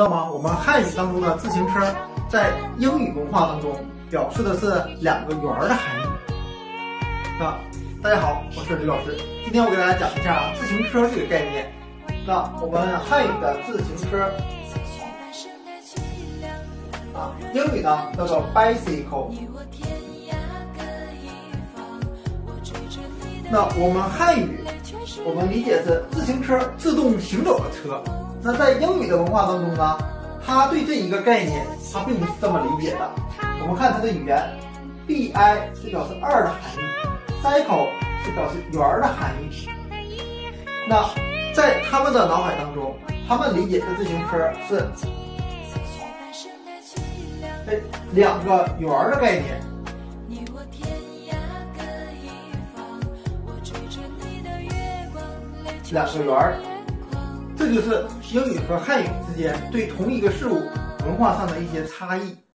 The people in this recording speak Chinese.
知道吗？我们汉语当中的自行车，在英语文化当中表示的是两个圆的含义。那大家好，我是李老师，今天我给大家讲一下自行车这个概念。那我们汉语的自行车啊，英语呢叫做 bicycle。那我们汉语，我们理解是自行车自动行走的车。那在英语的文化当中呢，他对这一个概念，他并不是这么理解的。我们看它的语言，bi 是表示二的含义，cycle 是表示圆的含义。那在他们的脑海当中，他们理解的自行车是这两个圆的概念。两个圆儿。这就是英语和汉语之间对同一个事物文化上的一些差异。